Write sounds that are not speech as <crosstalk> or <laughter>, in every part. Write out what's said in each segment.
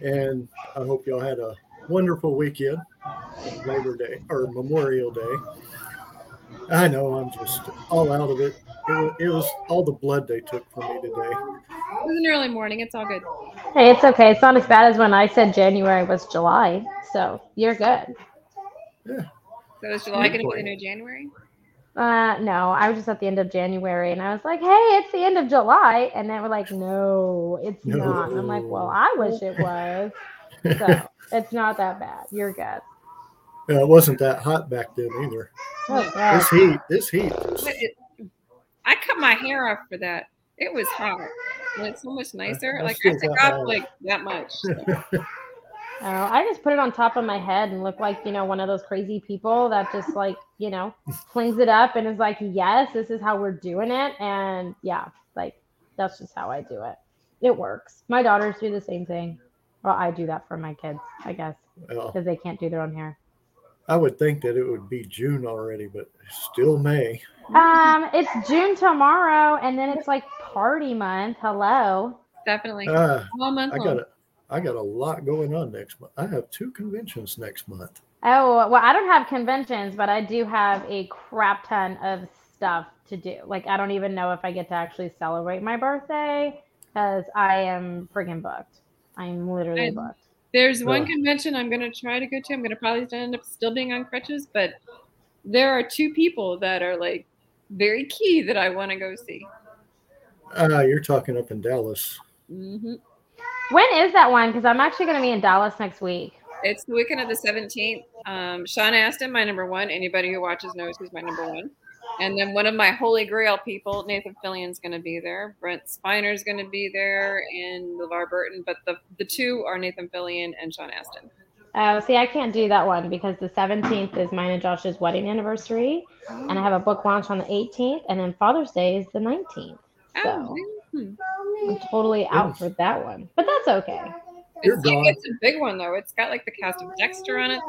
And I hope y'all had a wonderful weekend, Labor Day or Memorial Day. I know I'm just all out of it. It was, it was all the blood they took from me today. It was an early morning. It's all good. Hey, it's okay. It's not as bad as when I said January was July. So you're good. Yeah. So is July going to be the new January? Uh, no, I was just at the end of January and I was like, hey, it's the end of July. And they were like, no, it's No. not. And I'm like, well, I wish it was. So <laughs> it's not that bad. You're good. Yeah, it wasn't that hot back then either. Oh, God. This heat, this heat. it, I cut my hair off for that. It was hot. And it's so much nicer. I Like I still took got off like that much. so. <laughs> Oh, I just put it on top of my head and look like, you know, one of those crazy people that just like, you know, <laughs> flings it up and is like, yes, this is how we're doing it. And yeah, like that's just how I do it. It works. My daughters do the same thing. Well, I do that for my kids, I guess, Well, because they can't do their own hair. I would think that it would be June already, but still May. Um, it's June tomorrow, and then it's like party month. Hello. Definitely. Uh, All month I got a, I got a lot going on next month. I have two conventions next month. Oh, well, I don't have conventions, but I do have a crap ton of stuff to do. Like, I don't even know if I get to actually celebrate my birthday because I am friggin' booked. I'm literally And- booked. There's one Ugh. convention I'm going to try to go to. I'm going to probably end up still being on crutches, but there are two people that are like very key that I want to go see. Uh, you're talking up in Dallas. hmm When is that one? Because I'm actually going to be in Dallas next week. It's the weekend of the 17th. Um, Sean Astin, my number one. Anybody who watches knows who's my number one. And then one of my holy grail people, Nathan Fillion's going to be there. Brent Spiner's going to be there, and LeVar Burton. But the the two are Nathan Fillion and Sean Astin. Oh, see, I can't do that one because the 17th is mine and Josh's wedding anniversary, and I have a book launch on the 18th, and then Father's Day is the 19th. So Oh, hmm. I'm totally out for that one, but that's okay. It's, like, it's a big one though. It's got like the cast of Dexter on it,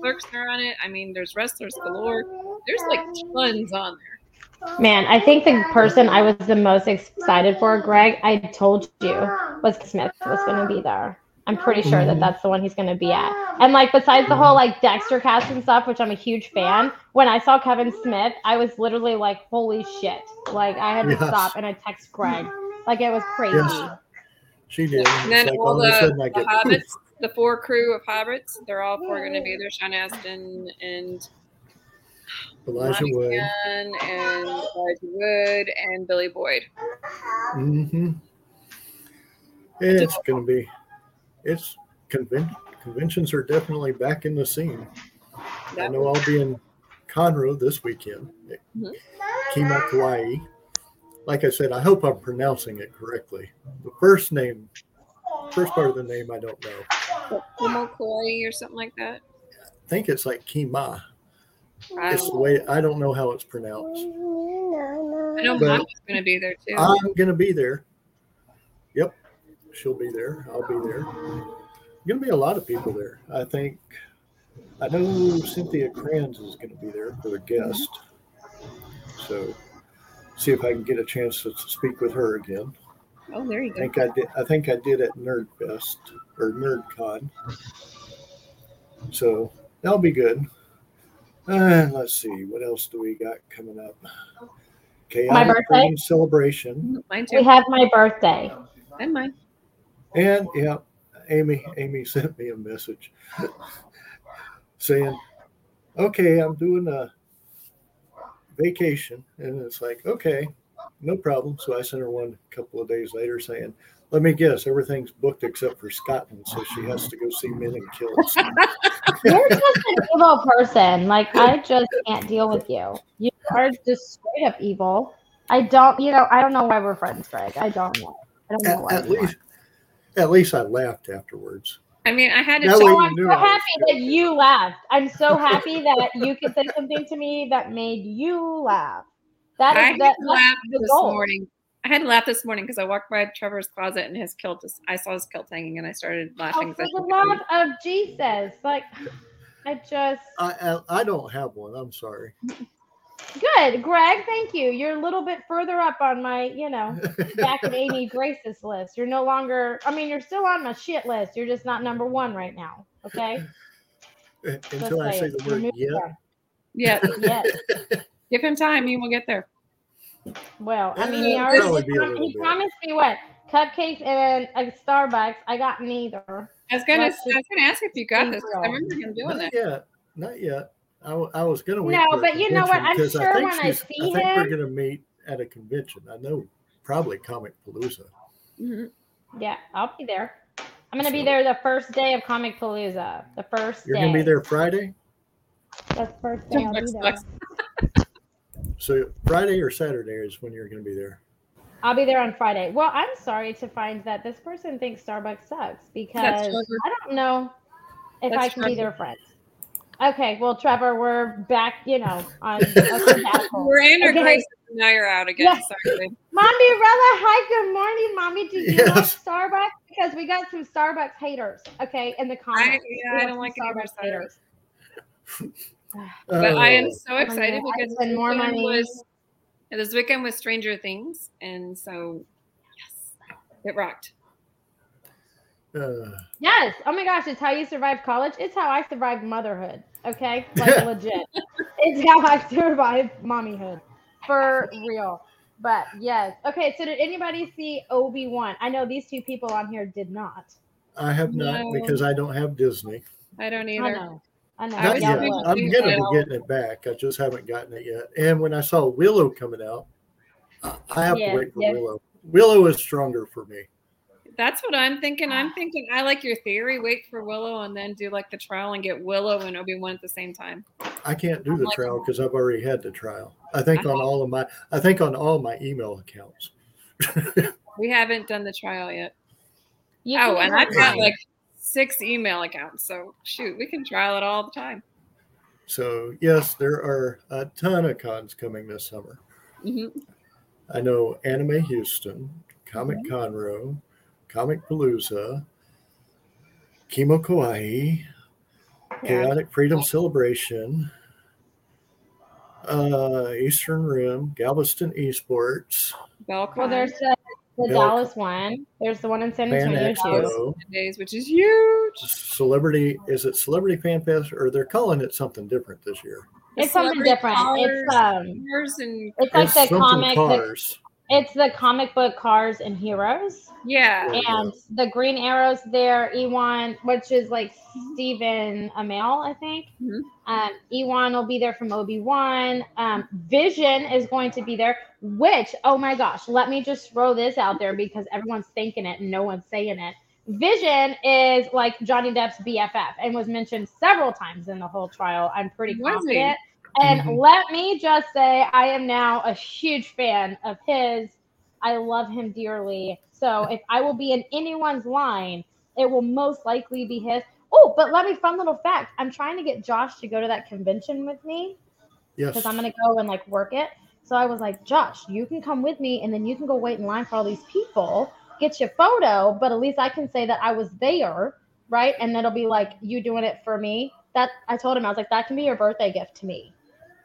clerks are on it. I mean, there's wrestlers galore. There's like tons on there. Man, I think the person I was the most excited for, Greg, I told you, was Smith was going to be there. I'm pretty sure that Mhm. that's the one he's going to be at. And like, besides the whole like Dexter cast and stuff, which I'm a huge fan, when I saw Kevin Smith, I was literally like, holy shit. Like, I had to Yes. stop and I text Greg. Like, it was crazy. Yes. She did. And then like all all the, the get hobbits, <laughs> the four crew of hobbits, they're all four going to be there. Sean Astin and Elijah Wood. Monaghan and Elijah Wood and Billy Boyd. Mm-hmm. It's going to be. It's conven- conventions are definitely back in the scene. I know I'll be in Conroe this weekend. Mhm. Kimo Kawaii. Like I said, I hope I'm pronouncing it correctly. The first name, first part of the name, I don't know. Kumo Koi or something like that. I think it's like Kima. I, It's the way I don't know how it's pronounced. I know but- Mama's going to be there too. I'm gonna be there. Yep, she'll be there. I'll be there. Gonna be a lot of people there. I think. I know Cynthia Cranz is gonna be there for a guest. So, see if I can get a chance to speak with her again. oh, there you go. I go. think I did. I think I did at NerdFest or NerdCon. So that'll be good. And let's see, what else do we got coming up? Chaotic birthday? Freedom Celebration. Mine too. We have my birthday. And mine. And yeah, Amy, Amy <laughs> sent me a message saying, "Okay, I'm doing a vacation," and it's like, "Okay, no problem." So I sent her one a couple of days later saying, "Let me guess, everything's booked except for Scotland, so she has to go see Men and Kills." <laughs> You're just an evil person. Like, I just can't deal with you. You are just straight up evil. I don't, you know, I don't know why we're friends, Greg. I don't know. I don't know at, why. at are. least, at least I laughed afterwards. I mean, I had to. That check- way Oh, I'm so I was happy that you laughed. I'm so <laughs> happy that you could say something to me that made you laugh. That I is had that, to laugh that's the this goal. morning. I had to laugh this morning because I walked by Trevor's closet and his kilt. Is, I saw his kilt hanging and I started Oh, laughing. for 'cause I the think it's love of Jesus. Like, I just, I, I I don't have one. I'm sorry. <laughs> Good, Greg. Thank you. You're a little bit further up on my, you know, <laughs> back at Amy Grace's list. You're no longer. I mean, you're still on my shit list. You're just not number one right now. Okay. <laughs> Until I say the word yeah. Yeah, <laughs> Yes. give him time. He will get there. Well, I mean, he already probably did be a prom- he bit. promised me what cupcakes and a Starbucks. I got neither. I was gonna, Let's was gonna ask if you got this. this. 'cause real. I remember him doing Not that. yet. Not yet. I, w- I was going to wait. No, for but you know what? I'm because sure think when I she's- see I think we're going to meet at a convention. I know, probably Comic Palooza. Mhm. Yeah, I'll be there. I'm gonna be there the first day of Comic Palooza. The first You're day. going to be there Friday. The first <laughs> day I'll be there. <laughs> So Friday or Saturday is when you're going to be there. I'll be there on Friday. Well, I'm sorry to find that this person thinks Starbucks sucks because I don't know if That's I can be their friend. Okay, well, Trevor, we're back. You know, on. <laughs> We're in or Okay. Grace. Now you're out again. Yeah. Sorry. Mommy Rella, hi, good morning, Mommy. Do you Yes. like Starbucks? Because we got some Starbucks haters, okay, in the comments. I, yeah, I don't like Starbucks haters. haters. But I am Oh, so oh excited gonna because spend this more weekend money. was this weekend was Stranger Things, and so yes, it rocked. Uh, Yes. Oh my gosh, it's how you survive college. It's how I survived motherhood. Okay, like legit. It's how I survived mommyhood, for real. But yes. Okay. So did anybody see Obi Wan? I know these two people on here did not. I have not No. because I don't have Disney. I don't I either. know. I know. Not yet. I'm going to be getting it back. I just haven't gotten it yet. And when I saw Willow coming out, I I have Yeah, to wait for yeah. Willow. Willow is stronger for me. That's what I'm thinking. I'm thinking I like your theory. Wait for Willow and then do like the trial and get Willow and Obi Wan at the same time. I can't do I'm the like- trial because I've already had the trial. I think I on all of my I think on all my email accounts. <laughs> We haven't done the trial yet. You Oh, and I've got like six email accounts. So shoot, we can trial it all the time. So yes, there are a ton of cons coming this summer. hmm I know Anime Houston, Comic Mm-hmm. Conroe, Comic Palooza, Kimo Kawaii, Yeah. Chaotic Freedom Celebration, uh, Eastern Rim, Galveston Esports, Belcon Well, there's the, the Bill- Dallas one. There's the one in San Antonio too. Days, which is huge. Celebrity. Is it Celebrity Fan Fest or they're calling it something different this year? It's something Celebrity different. It's Cars, um, and it's like It's the something comic. The, cars. It's the comic book Cars and Heroes. yeah. And the green arrows there ewan which is like stephen amell i think Mhm. um ewan will be there from obi-wan um vision is going to be there which oh my gosh let me just throw this out there because everyone's thinking it and no one's saying it vision is like johnny depp's bff and was mentioned several times in the whole trial i'm pretty Was confident and Mhm. let me just say i am now a huge fan of his I love him dearly. So if I will be in anyone's line, it will most likely be his. Oh, but let me fun little fact. I'm trying to get Josh to go to that convention with me Yes. because I'm gonna go and like work it. So I was like, Josh, you can come with me and then you can go wait in line for all these people, get your photo, but at least I can say that I was there, right? And it'll be like you doing it for me. That I told him, I was like, that can be your birthday gift to me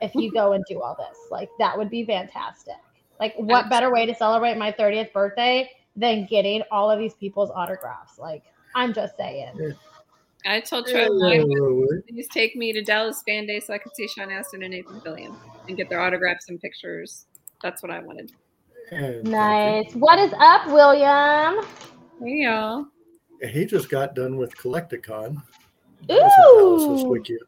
if you go and do all this. Like that would be fantastic. Like what better way to celebrate my 30th birthday than getting all of these people's autographs? Like I'm just saying. I told Yeah, Trev, please take me to Dallas Fan Day so I could see Sean Astin and Nathan Fillion and get their autographs and pictures. That's what I wanted. Nice. What is up, William? Hey y'all. He just got done with Collecticon. That was in Dallas this Ooh. weekend.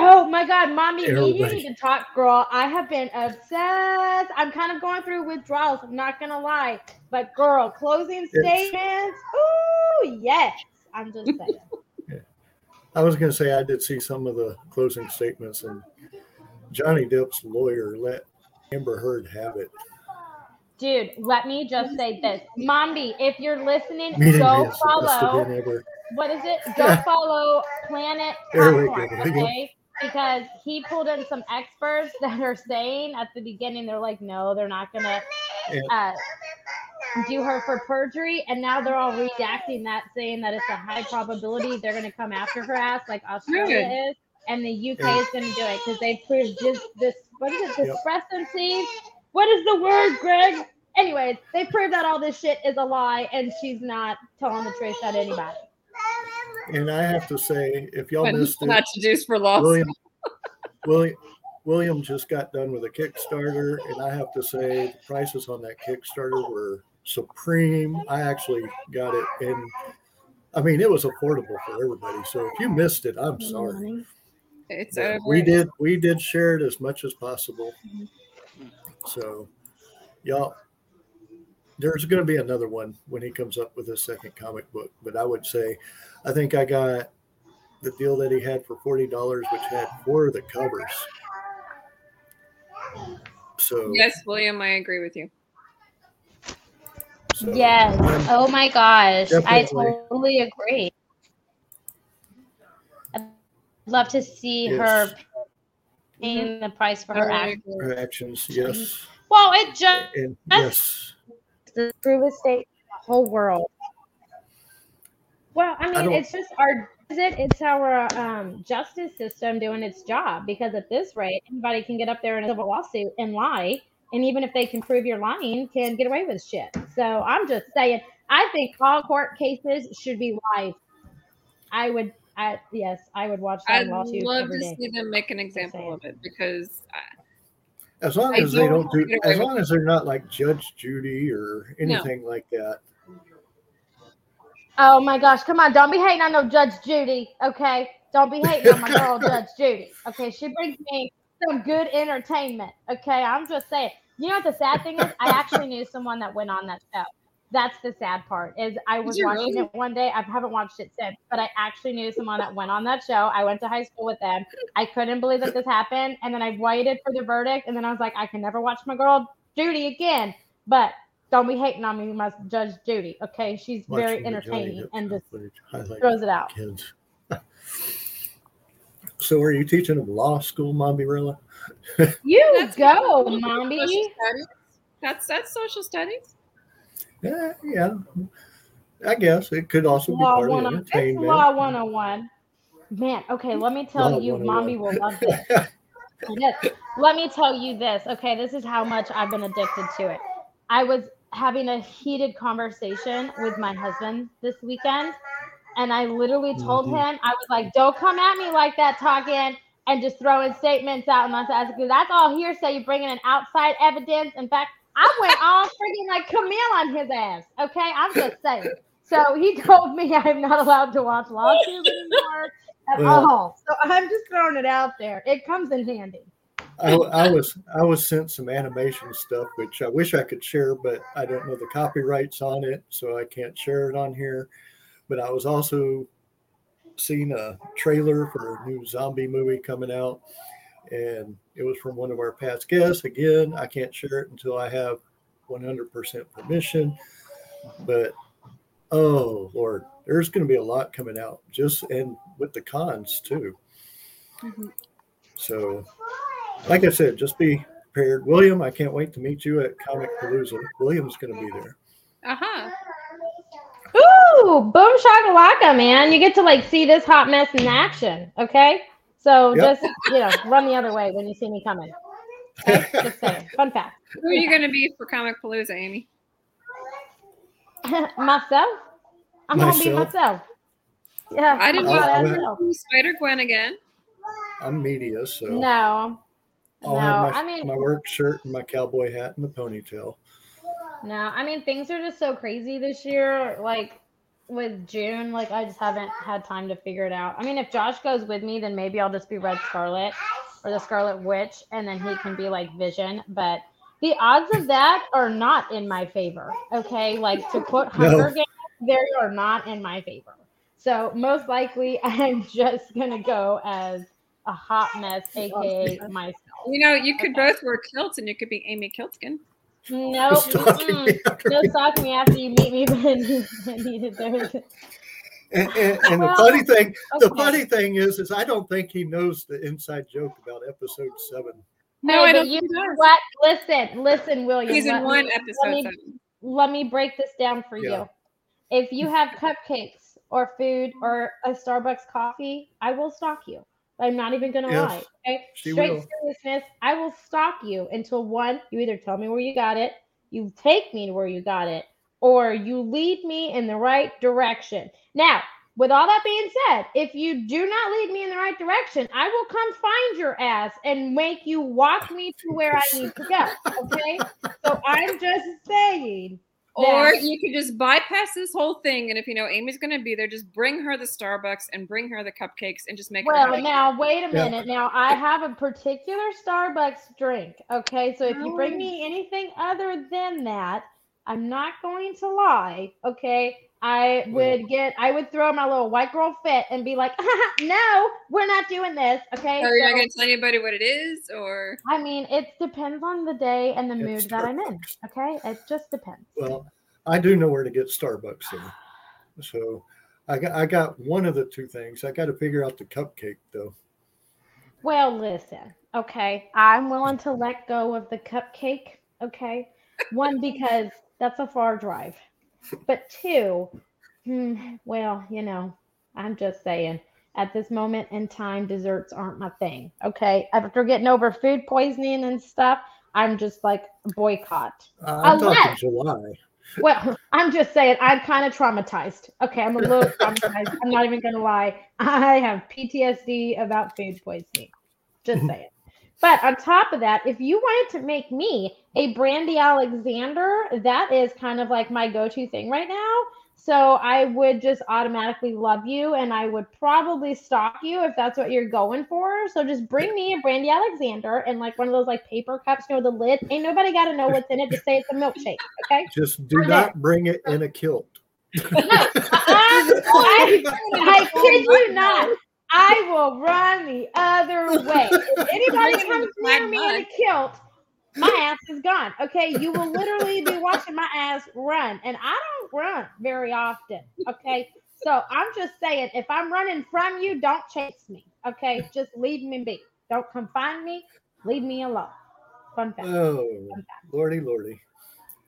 Oh my God, mommy, you need to talk, girl. I have been obsessed. I'm kind of going through withdrawals. I'm not gonna lie, but girl, closing statements. Ooh, yes. I'm just saying. <laughs> I was going to say I did see some of the closing statements, and Johnny Depp's lawyer let Amber Heard have it. Dude, let me just say this. Mombi, if you're listening, Meeting go is the best event follow. What is it? <laughs> Go follow Planet Popcorn, okay? Because he pulled in some experts that are saying at the beginning, they're like, no, they're not gonna uh, do her for perjury, and now they're all redacting that, saying that it's a high probability they're gonna come after her ass like Australia Good. is. and the UK is going to do it because they proved this. This what is it? Yep. Discrepancy. What is the word, Greg? Anyways, they proved that all this shit is a lie, and she's not telling the truth at anybody. And I have to say, if y'all But missed it, not to juice for loss. William, <laughs> William, William just got done with a Kickstarter, and I have to say the prices on that Kickstarter were supreme. I actually got it, and I mean it was affordable for everybody. So if you missed it, I'm sorry. It's But over. we did we did share it as much as possible. Mm-hmm. So, y'all, there's going to be another one when he comes up with his second comic book. But I would say, I think I got the deal that he had for forty dollars, which had four of the covers. So Yes, William, I agree with you. so Yes. I'm- Oh my gosh. I totally agree. I'd love to see Yes. her mm-hmm. paying the price for her I act. agree. her actions, yes, Well, it just and yes. Prove a state to the whole world. Well, I mean, don't- it's just our is? It's our um, justice system doing its job because at this rate, anybody can get up there in a civil lawsuit and lie, and even if they can prove you're lying, can get away with shit. So I'm just saying, I think all court cases should be live. I would, I yes, I would watch that I'd lawsuit love to day. see them make an example of it because I- As long I as they don't don't do, as long as they're not like Judge Judy or anything like that. Oh my gosh, come on. Don't be hating on no Judge Judy, okay? Don't be hating on my <laughs> girl, Judge Judy. Okay, she brings me some good entertainment. Okay, I'm just saying. You know what the sad thing is? I actually knew someone that went on that show. That's the sad part. Is I was watching really? it one day. I haven't watched it since, but I actually knew someone that went on that show. I went to high school with them. I couldn't believe that this happened, and then I waited for the verdict, and then I was like, I can never watch my girl Judy again. But don't be hating on me, my Judge Judy. Okay, she's very watching the entertaining and just footage highlight throws it out. kids. <laughs> So, are you teaching them law school, Mommy Rilla? <laughs> You That's go, mommy. That's that's social studies. Yeah, yeah. I guess it could also be Law part of one it's entertainment. law 101. Man, okay, let me tell Law you, mommy will love this. Yes. Let me tell you this. Okay, this is how much I've been addicted to it. I was having a heated conversation with my husband this weekend, and I literally told Mhm. him, I was like, don't come at me like that talking and just throwing statements out. And I said, that's all hearsay. You're bringing in outside evidence. In fact, I went all freaking like Camille on his ass. Okay, I'm just saying. So he told me I'm not allowed to watch lawsuits anymore at Well- all. So I'm just throwing it out there. It comes in handy. I, I was I was sent some animation stuff which I wish I could share, but I don't know the copyrights on it, so I can't share it on here. But I was also seeing a trailer for a new zombie movie coming out, and it was from one of our past guests. Again, I can't share it until I have 100% permission. But oh Lord, there's going to be a lot coming out, just and with the cons too. So, like I said, just be prepared. William, I can't wait to meet you at Comic Palooza. William's going to be there. Uh huh. Ooh, boom shakalaka, man. You get to like see this hot mess in action. Okay. So Yep. just, you know, run the other way when you see me coming. Okay? <laughs> Just saying. Fun fact. Who are you going to be for Comic Palooza, Amy? <laughs> myself? I'm going to be Myself? myself. Yeah. I didn't I'm know that. Spider Gwen again. I'm media, so No. I'll no. have my, I mean, my work shirt and my cowboy hat and the ponytail. No, I mean things are just so crazy this year. Like with June, like I just haven't had time to figure it out. I mean, if Josh goes with me, then maybe I'll just be Red Scarlet or the Scarlet Witch, and then he can be like Vision. But the odds of that are not in my favor. Okay, like to quote No. Hunger Games, they are not in my favor. So most likely, <laughs> I'm just gonna go as a hot mess, aka myself. You know, you could both wear kilts and you could be Amy Kiltskin. Nope. Stalking me <laughs> No me. stalking me after you meet me, but <laughs> needed there. And, and, <laughs> and the funny thing, the funny thing is, is I don't think he knows the inside joke about episode seven. No, Hey, I don't You know what? Listen, listen, William. He's in let one me, episode. let me- seven. let me break this down for Yeah. you. If you have cupcakes or food or a Starbucks coffee, I will stalk you. I'm not even gonna Yes, lie. Okay, straight will. seriousness. I will stalk you until one, you either tell me where you got it, you take me to where you got it, or you lead me in the right direction. Now, with all that being said, if you do not lead me in the right direction, I will come find your ass and make you walk me to where I need to go. Okay, so I'm just saying. Or that- you could just bypass this whole thing, and if you know Amy's going to be there, just bring her the Starbucks and bring her the cupcakes and just make her. Well, happy. now wait a Yeah. minute. Now I have a particular Starbucks drink. Okay, so if you bring Oh. me anything other than that, I'm not going to lie. Okay, I would get, I would throw my little white girl fit and be like, <laughs> "No, we're not doing this." Okay, Are you not going to tell anybody what it is, or I mean, it depends on the day and the mood It's that I'm in. Okay, it just depends. Well, I do know where to get Starbucks though. So I got I got one of the two things. I got to figure out the cupcake though. Well, listen, okay, I'm willing to let go of the cupcake, okay? One, because that's a far drive. But two, hmm, well, you know, I'm just saying, at this moment in time, desserts aren't my thing, okay? After getting over food poisoning and stuff, I'm just like boycott. Uh, I'm Unless- talking July. Well, I'm just saying, I'm kind of traumatized. Okay, I'm a little <laughs> traumatized. I'm not even gonna lie. I have PTSD about food poisoning. Just saying. But on top of that, if you wanted to make me a Brandy Alexander, that is kind of like my go-to thing right now. So I would just automatically love you, and I would probably stalk you if that's what you're going for. So just bring me a Brandy Alexander and like one of those like paper cups, you know, the lid. Ain't nobody got to know what's in it. Just say it's a milkshake, okay? Just do We're not bring it in a kilt. I, <laughs> I kid you not. I will run the other <laughs> way. If anybody Bring it in comes the near black me in a kilt, my ass is gone. Okay, you will literally be watching my ass run, and I don't run very often. Okay, so I'm just saying, if I'm running from you, don't chase me. Okay, just leave me be. Don't come find me. Leave me alone. Fun fact. Oh, lordy, lordy.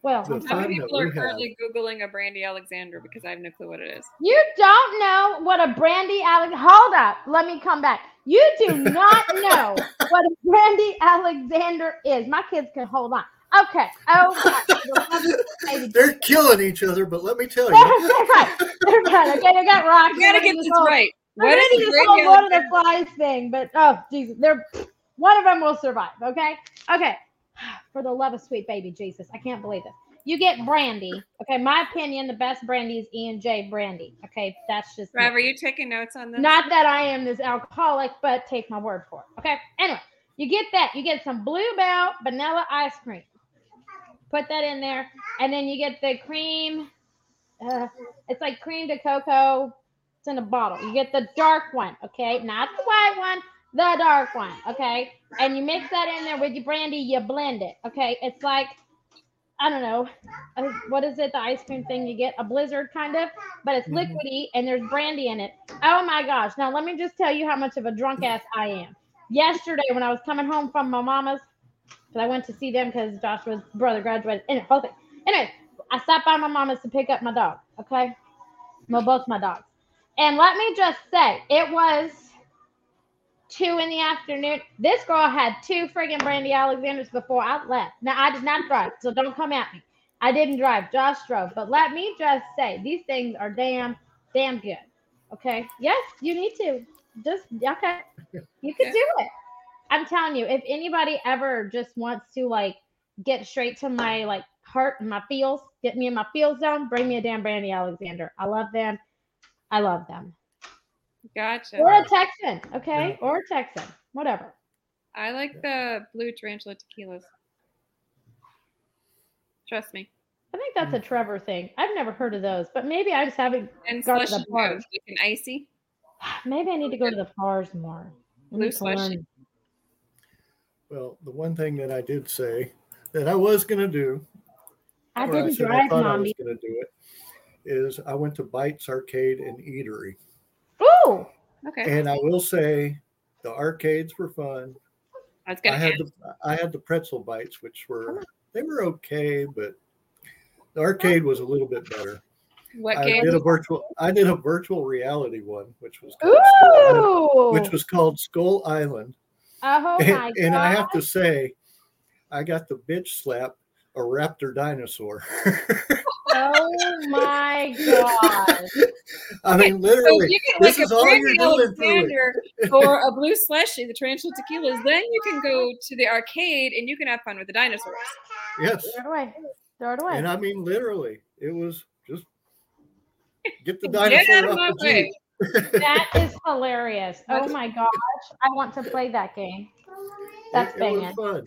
Well, the I'm how many people we are have. currently googling a Brandy Alexander because I have no clue what it is. You don't know what a Brandy Alex. Hold up, let me come back. You do not <laughs> know what a Brandy Alexander is. My kids can hold on. Okay. Oh, <laughs> God. They're killing each other, but let me tell They're <laughs> you, right. They're right. Okay, they got rocked. You got to get this this whole- right. They're What ready is this Brandy whole Lord of the Flies thing, but oh Jesus, they're one of them will survive. Okay, okay. <gasps> For the love of sweet baby Jesus, I can't believe this. You get brandy. Okay, my opinion, the best brandy is E and J brandy. Okay, that's just. Rob, are you taking notes on this? Not that I am this alcoholic, but take my word for it. Okay. Anyway, you get that. You get some bluebell vanilla ice cream. Put that in there, and then you get the cream. Uh, it's like crème de cacao. It's in a bottle. You get the dark one, okay, not the white one, the dark one, okay. And you mix that in there with your brandy. You blend it, okay. It's like I don't know, uh, what is it? The ice cream thing you get a blizzard kind of, but it's Mhm. liquidy and there's brandy in it. Oh my gosh! Now let me just tell you how much of a drunk ass I am. Yesterday when I was coming home from my mama's, because I went to see them because Joshua's brother graduated. Whole thing. Anyway, I stopped by my mama's to pick up my dog. Okay, well both my dogs, and let me just say it was two in the afternoon. This girl had two friggin' Brandy Alexanders before I left. Now I did not drive, so don't come at me. I didn't drive. Josh drove. But let me just say, these things are damn, damn good. Okay. Yes, you need to. Just okay. You can Yeah. do it. I'm telling you, if anybody ever just wants to like get straight to my like heart and my feels, get me in my feel zone, bring me a damn Brandy Alexander. I love them. I love them. Gotcha. Or a Texan, okay? Or a Texan, whatever. I like the blue tarantula tequilas. Trust me. I think that's a mm. Trevor thing. I've never heard of those, but maybe I just haven't. And Got to slushy the bars. goes, like an icy. <sighs> Maybe I need to go to the bars more. Blue slushy. well, the one thing that I did say that I was going to do, I didn't said drive, I thought I was going to do it, is I went to Bites Arcade and Eatery, Ooh, Okay. and I will say the arcades were fun. I was I had ask. the I had the pretzel bites, which were they were okay, but the arcade was a little bit better. What I game? did a virtual. I did a virtual reality one, which was called Skull Island, which was called Skull Island. oh and, my and I have to say, I got the bitch slap a raptor dinosaur. <laughs> Oh my god. <laughs> I mean, literally, if you get this like is a all Brandy you're doing through it. Or a blue slushy, the tarantula tequilas, then you can go to the arcade and you can have fun with the dinosaurs. yes, Throw it away. Throw it away. and I mean literally, it was just get the Get out dinosaur of my off way. jeep. That <laughs> is hilarious. Oh my gosh. I want to play that game. That's it, it was fun.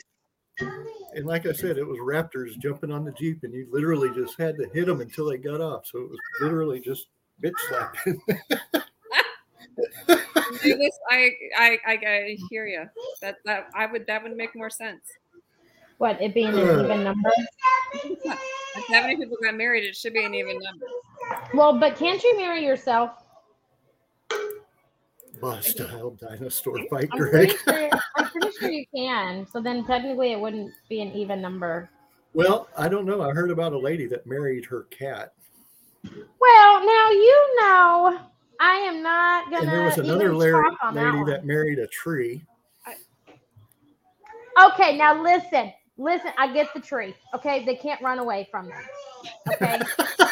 And like I said, it was raptors jumping on the jeep, and you literally just had to hit them until they got off. So it was literally just bitch slapping. Do <laughs> <laughs> this, I, I, I, I hear you. That, that, I would, that would make more sense. What, it being an Uh. even number? If that many people got married, it should be an even number. Well, but can't you marry yourself? Style dinosaur fight, Greg. sure, I'm pretty sure you can. So then technically it wouldn't be an even number. Well, I don't know. I heard about a lady that married her cat, Well, now you know I am not gonna and there was another Larry, lady that, that married a tree. Okay, now listen. Listen, I get the tree. Okay, they can't run away from them. Okay.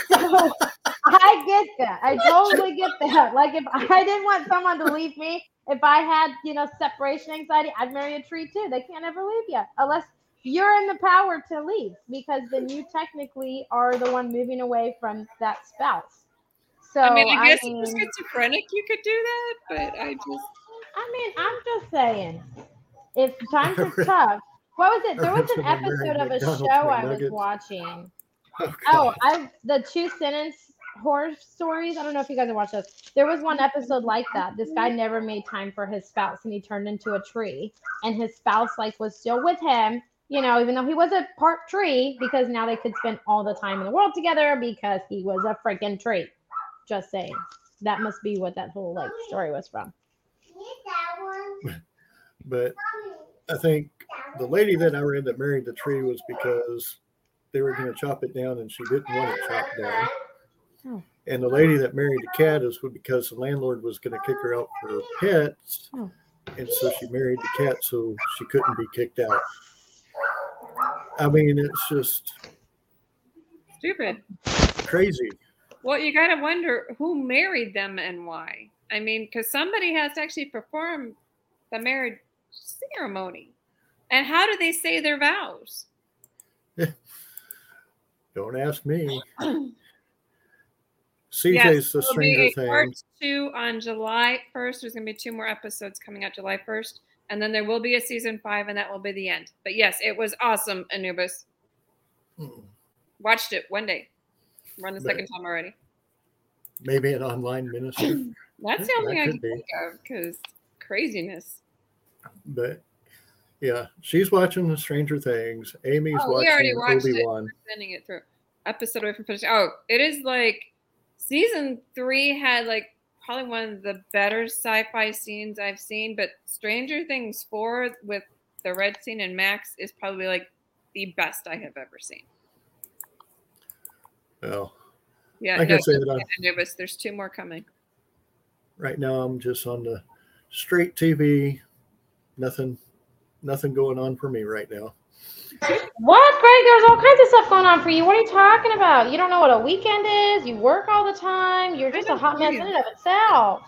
So, <laughs> <laughs> I get that. I totally get that. Like if I didn't want someone to leave me, if I had, you know, separation anxiety, I'd marry a tree too. They can't ever leave you unless you're in the power to leave because then you technically are the one moving away from that spouse. So I mean, I guess if mean, you're schizophrenic, you could do that, but I just, I mean, I'm just saying, if times I are <laughs> tough. What was it? There was an episode of a show I was watching. Oh, Oh, God. I the two sentence horror stories. I don't know if you guys have watched those. There was one episode like that. This guy never made time for his spouse, and he turned into a tree. And his spouse like was still with him, you know, even though he was a part tree, because now they could spend all the time in the world together because he was a freaking tree. Just saying. That must be what that whole like story was from. <laughs> but I think the lady that I read that married the tree was because they were going to chop it down and she didn't want it chopped down. Oh. And the lady that married the cat is because the landlord was going to kick her out for pets. Oh. And so she married the cat so she couldn't be kicked out. I mean, it's just stupid. crazy. Well, you got to wonder who married them and why. I mean, because somebody has to actually perform the marriage ceremony. And how do they say their vows? <laughs> Don't ask me. <clears throat> Yes, CJ's the Stranger a part Things. two on July 1st. There's going to be two more episodes coming out July 1st. And then there will be a season five, and that will be the end. But yes, it was awesome, Anubis. Mm. Watched it one day. Run the But- second time already. Maybe an online minister. <clears throat> That's the only thing I could can be. think of because craziness. but yeah, she's watching the Stranger Things. Amy's Oh, we already watching watched it. Obi Wan. Sending it through episode away from finishing. Oh, it is like season three had like probably one of the better sci-fi scenes I've seen, but Stranger Things four with the red scene and Max is probably like the best I have ever seen. Well, Yeah, like no, I said, uh, Anubis, there's two more coming. right now I'm just on the straight TV. Nothing, nothing going on for me right now. What, Greg? There's all kinds of stuff going on for you. What are you talking about? You don't know what a weekend is. You work all the time. You're just a hot mess in and of itself.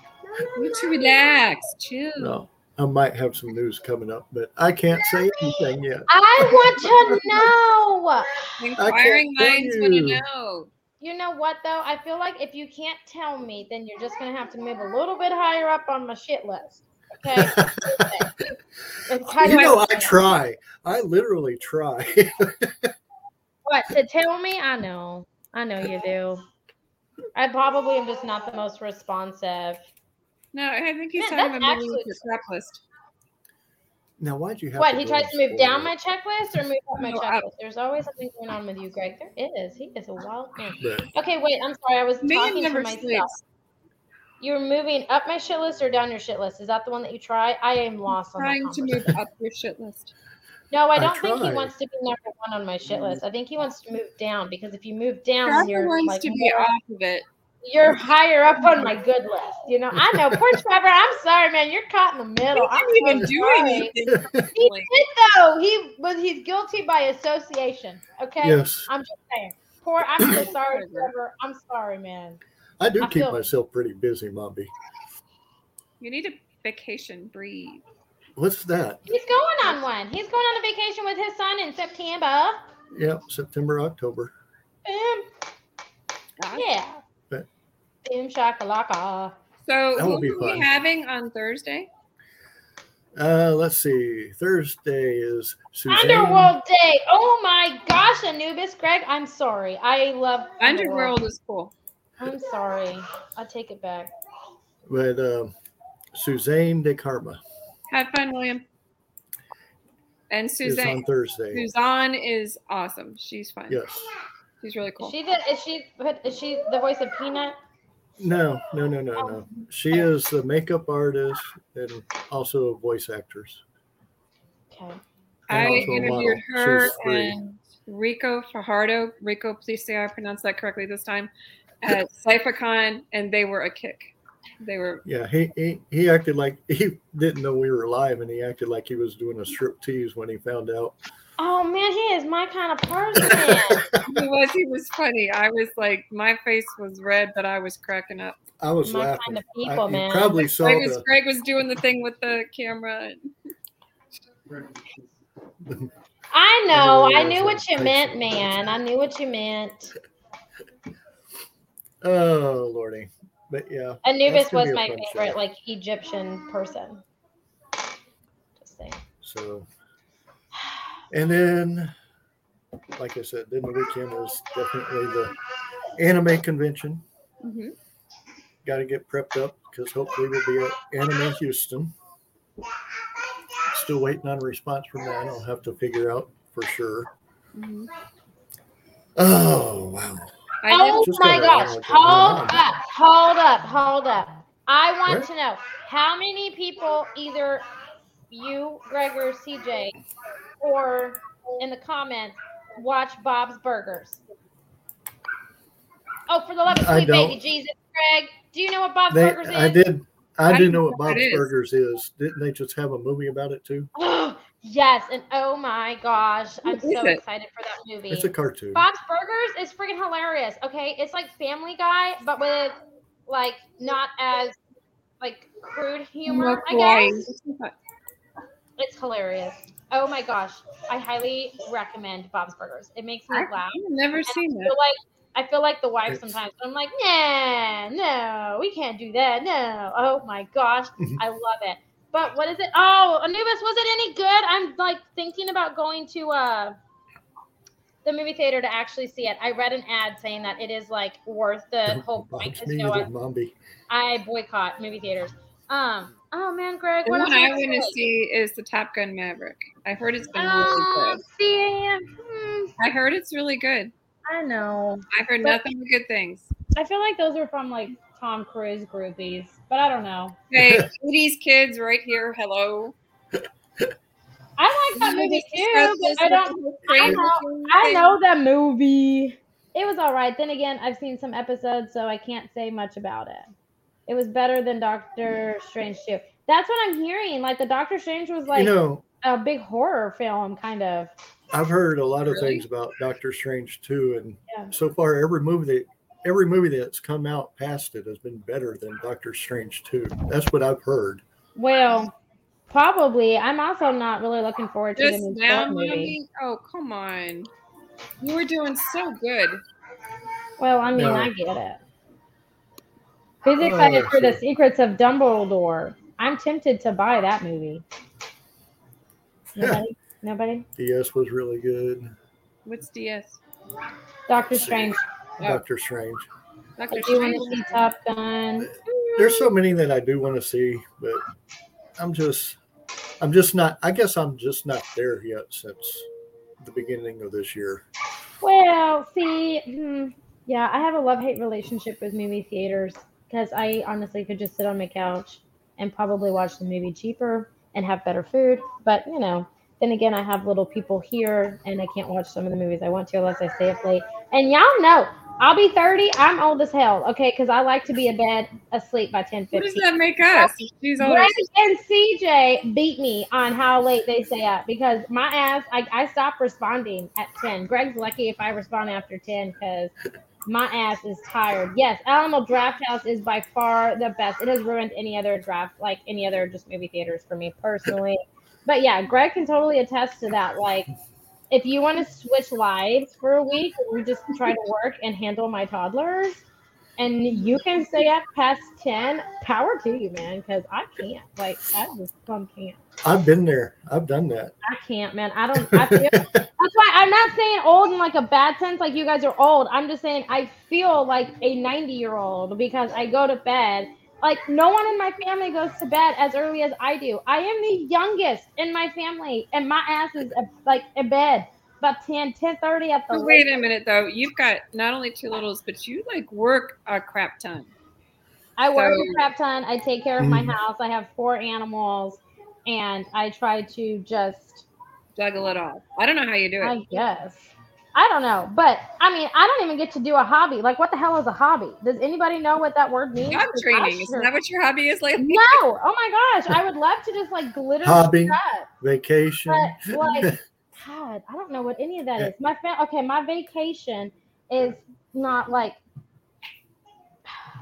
You to relax, chill. No, I might have some news coming up, but I can't say anything yet. I want to <laughs> know. Inquiring minds want to know. You know what though? I feel like if you can't tell me, then you're just gonna have to move a little bit higher up on my shit list. Okay. <laughs> It's <laughs> kind you of know, I try. I literally try. <laughs> what to tell me. I know. I know you do. I probably am just not the most responsive. No, I think he's Man, talking that's about moving actually- your crap list. now, why'd you have? What to he tries to move spoil down it? my checklist or move up my No, up. checklist? There's always something going on with you, Greg. There is. He is a wild man. But Okay, wait. I'm sorry. I was Man talking to myself. sleeps. You're moving up my shit list or down your shit list? Is that the one that you try? I am lost on Trying to move up your shit list. No, I I don't think he wants to be number one on my shit list. I think he wants to move down because if you move down, Trevor you're wants like to be more- off of it. you're higher up on my good list. You know, I know. Poor Trevor. I'm sorry, man. You're caught in the He middle. I'm even so do sorry. anything. <laughs> He did though. He was. He's guilty by association. Okay. yes, I'm just saying. Poor. I'm so <coughs> sorry, Trevor. Trevor. I'm sorry, man. I do I keep feel- myself pretty busy, Momby. You need a vacation, breathe. What's that? He's going on one. He's going on a vacation with his son in September. Yep, September, October. Um, yeah. But- Boom shakalaka. So That who would be are we having on Thursday? Uh, let's see. Thursday is Suzanne. Underworld Day. Oh my gosh, Anubis, Greg. I'm sorry. I love Underworld is cool. I'm sorry. I take it back. But um, Suzanne de Karma Have fun, William. And is Suzanne. on Thursday. Suzanne is awesome. She's fun. Yes. She's really cool. she the is she is she the voice of Peanut? No, no, no, no, no. She is the makeup artist and also a voice actress. Okay. I also a interviewed her and Rico Fajardo. Rico, please say I pronounced that correctly this time. At CypherCon, and they were a kick. They were Yeah, he, he he acted like <laughs> he didn't know we were live, and he acted like he was doing a strip tease when he found out. Oh man, he is my kind of person. <laughs> he was he was funny. I was like my face was red, but I was cracking up. I was my laughing. kind of I, people, you man. probably saw Greg was, the. Greg was doing the thing with the camera. I know. I knew what you meant, man. I knew what you meant. Oh lordy, but yeah, Anubis was my favorite, show. like Egyptian person. Just saying. so. And then, like I said, then the weekend was definitely the anime convention. Mhm. Got to get prepped up because hopefully we'll be at Anime Houston. Still waiting on a response from that. I'll have to figure out for sure. Mhm. Oh wow! I oh Just my gosh. Hold up. Hold up. Hold up. I want What? to know how many people, either you, Greg, or CJ, or in the comments, watch Bob's Burgers. Oh, for the love of sweet baby. Jesus, Greg, do you know what Bob's They, Burgers is? I did. I, I do don't know know what what Bob's it is. Burgers is. Didn't they just have a movie about it too? <gasps> <gasps> yes, and oh my gosh, I'm so it? excited for that movie. It's a cartoon. Bob's Burgers is freaking hilarious. Okay, it's like Family Guy, but with like not as like crude humor. I guess it's hilarious. Oh my gosh, I highly recommend Bob's Burgers. It makes me I've laugh. never And seen I it. feel like I feel like the wife It's- sometimes. I'm like, nah, no, we can't do that. No. Oh my gosh, <laughs> I love it. But what is it? Oh, Anubis, was it any good? I'm like thinking about going to uh the movie theater to actually see it. I read an ad saying that it is like worth the whole point. Bob's me So I. I boycott movie theaters. Um. Oh man, Greg, The what one? I want want to see is the Top Gun Maverick. I heard it's been really Oh, good. see, hmm, I heard it's really good. I know. I heard But- nothing but good things. I feel like those are from like Tom Cruise groupies, but I don't know. Hey, <laughs> 80s kids right here. Hello. I like that movie too, but I don't. I know, I I know that movie. It was all right. Then again, I've seen some episodes, so I can't say much about it. It was better than Doctor Strange too. That's what I'm hearing. Like the Doctor Strange was like you know, a big horror film, kind of. I've heard a lot of Really? things about Doctor Strange too, and Yeah. so far every movie that every movie that's come out past it has been better than Doctor Strange two. That's what I've heard. Well, probably. I'm also not really looking forward to the new now, Thor movie. Oh, come on. You were doing so good. Well, I mean, No. I get it. Who's Oh, excited for the. Secrets of Dumbledore? I'm tempted to buy that movie. Nobody? Nobody? DS was really good. What's DS? Doctor Strange. Oh. Doctor Strange. Dr. I do want to see Top Gun. There's so many that I do want to see, but I'm just, I'm just not. I guess I'm just not there yet since the beginning of this year. Well, see, hmm, yeah, I have a love hate relationship with movie theaters because I honestly could just sit on my couch and probably watch the movie cheaper and have better food. But you know, then again, I have little people here, and I can't watch some of the movies I want to unless I stay up late. And y'all know I'll be 30. I'm old as hell, okay? Because I like to be in bed asleep by 10 What does that make us? She's Greg always and CJ beat me on how late they stay up because my ass, I, I stopped responding at 10. Greg's lucky if I respond after 10 because my ass is tired. Yes, Alamo Drafthouse is by far the best. It has ruined any other draft, like any other just movie theaters for me personally. But yeah, Greg can totally attest to that. Like, if you want to switch lives for a week, we just try to work and handle my toddlers, and you can stay up past 10, power to you, man, because I can't. Like, I just plumb can't. I've been there. I've done that. I can't, man. I don't. I feel, <laughs> that's why I'm not saying old in like a bad sense, like you guys are old. I'm just saying I feel like a 90 year old because I go to bed. Like no one in my family goes to bed as early as I do. I am the youngest in my family, and my ass is uh, like in bed about 10, 10 30 at the But wait a minute though. You've got not only two littles, but you like work a crap ton. I work So- a crap ton. I take care of my Mhm. house. I have four animals, and I try to just Juggle it all. I don't know how you do it. I guess. I don't know, but I mean, I don't even get to do a hobby. Like, what the hell is a hobby? Does anybody know what that word means? Job 'Cause training. I Isn't that what your hobby is like? No. Oh my gosh, I would love to just like glitter Hobby. cut, Vacation. but like, <laughs> God, I don't know what any of that is. My fa- okay, my vacation is not like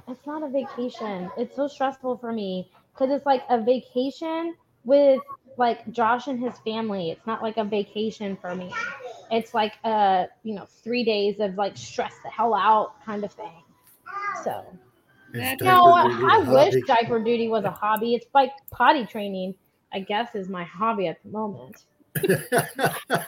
it's not a vacation. It's so stressful for me because it's like a vacation with like Josh and his family. It's not like a vacation for me. It's like uh, you know, three days of like stress the hell out kind of thing. So It's no, diaper I wish hobby. diaper duty was a hobby. It's like potty training, I guess, is my hobby at the moment. <laughs>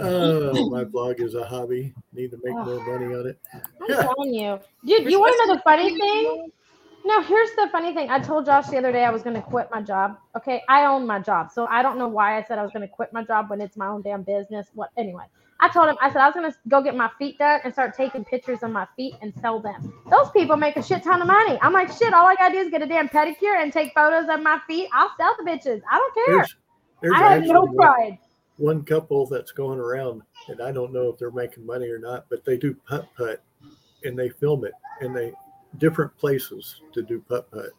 oh, my blog is a hobby. Need to make more money on it. I'm telling you, <laughs> dude. You want to know the funny be- thing? No, here's the funny thing. I told Josh the other day I was going to quit my job. Okay, I own my job, so I don't know why I said I was going to quit my job when it's my own damn business. What anyway? I told him I said I was going to go get my feet done and start taking pictures of my feet and sell them. Those people make a shit ton of money. I'm like, shit. All I got to do is get a damn pedicure and take photos of my feet. I'll sell the bitches. I don't care. There's, there's I have no pride. one couple that's going around, and I don't know if they're making money or not, but they do putt putt, and they film it, and they different places to do putt putt.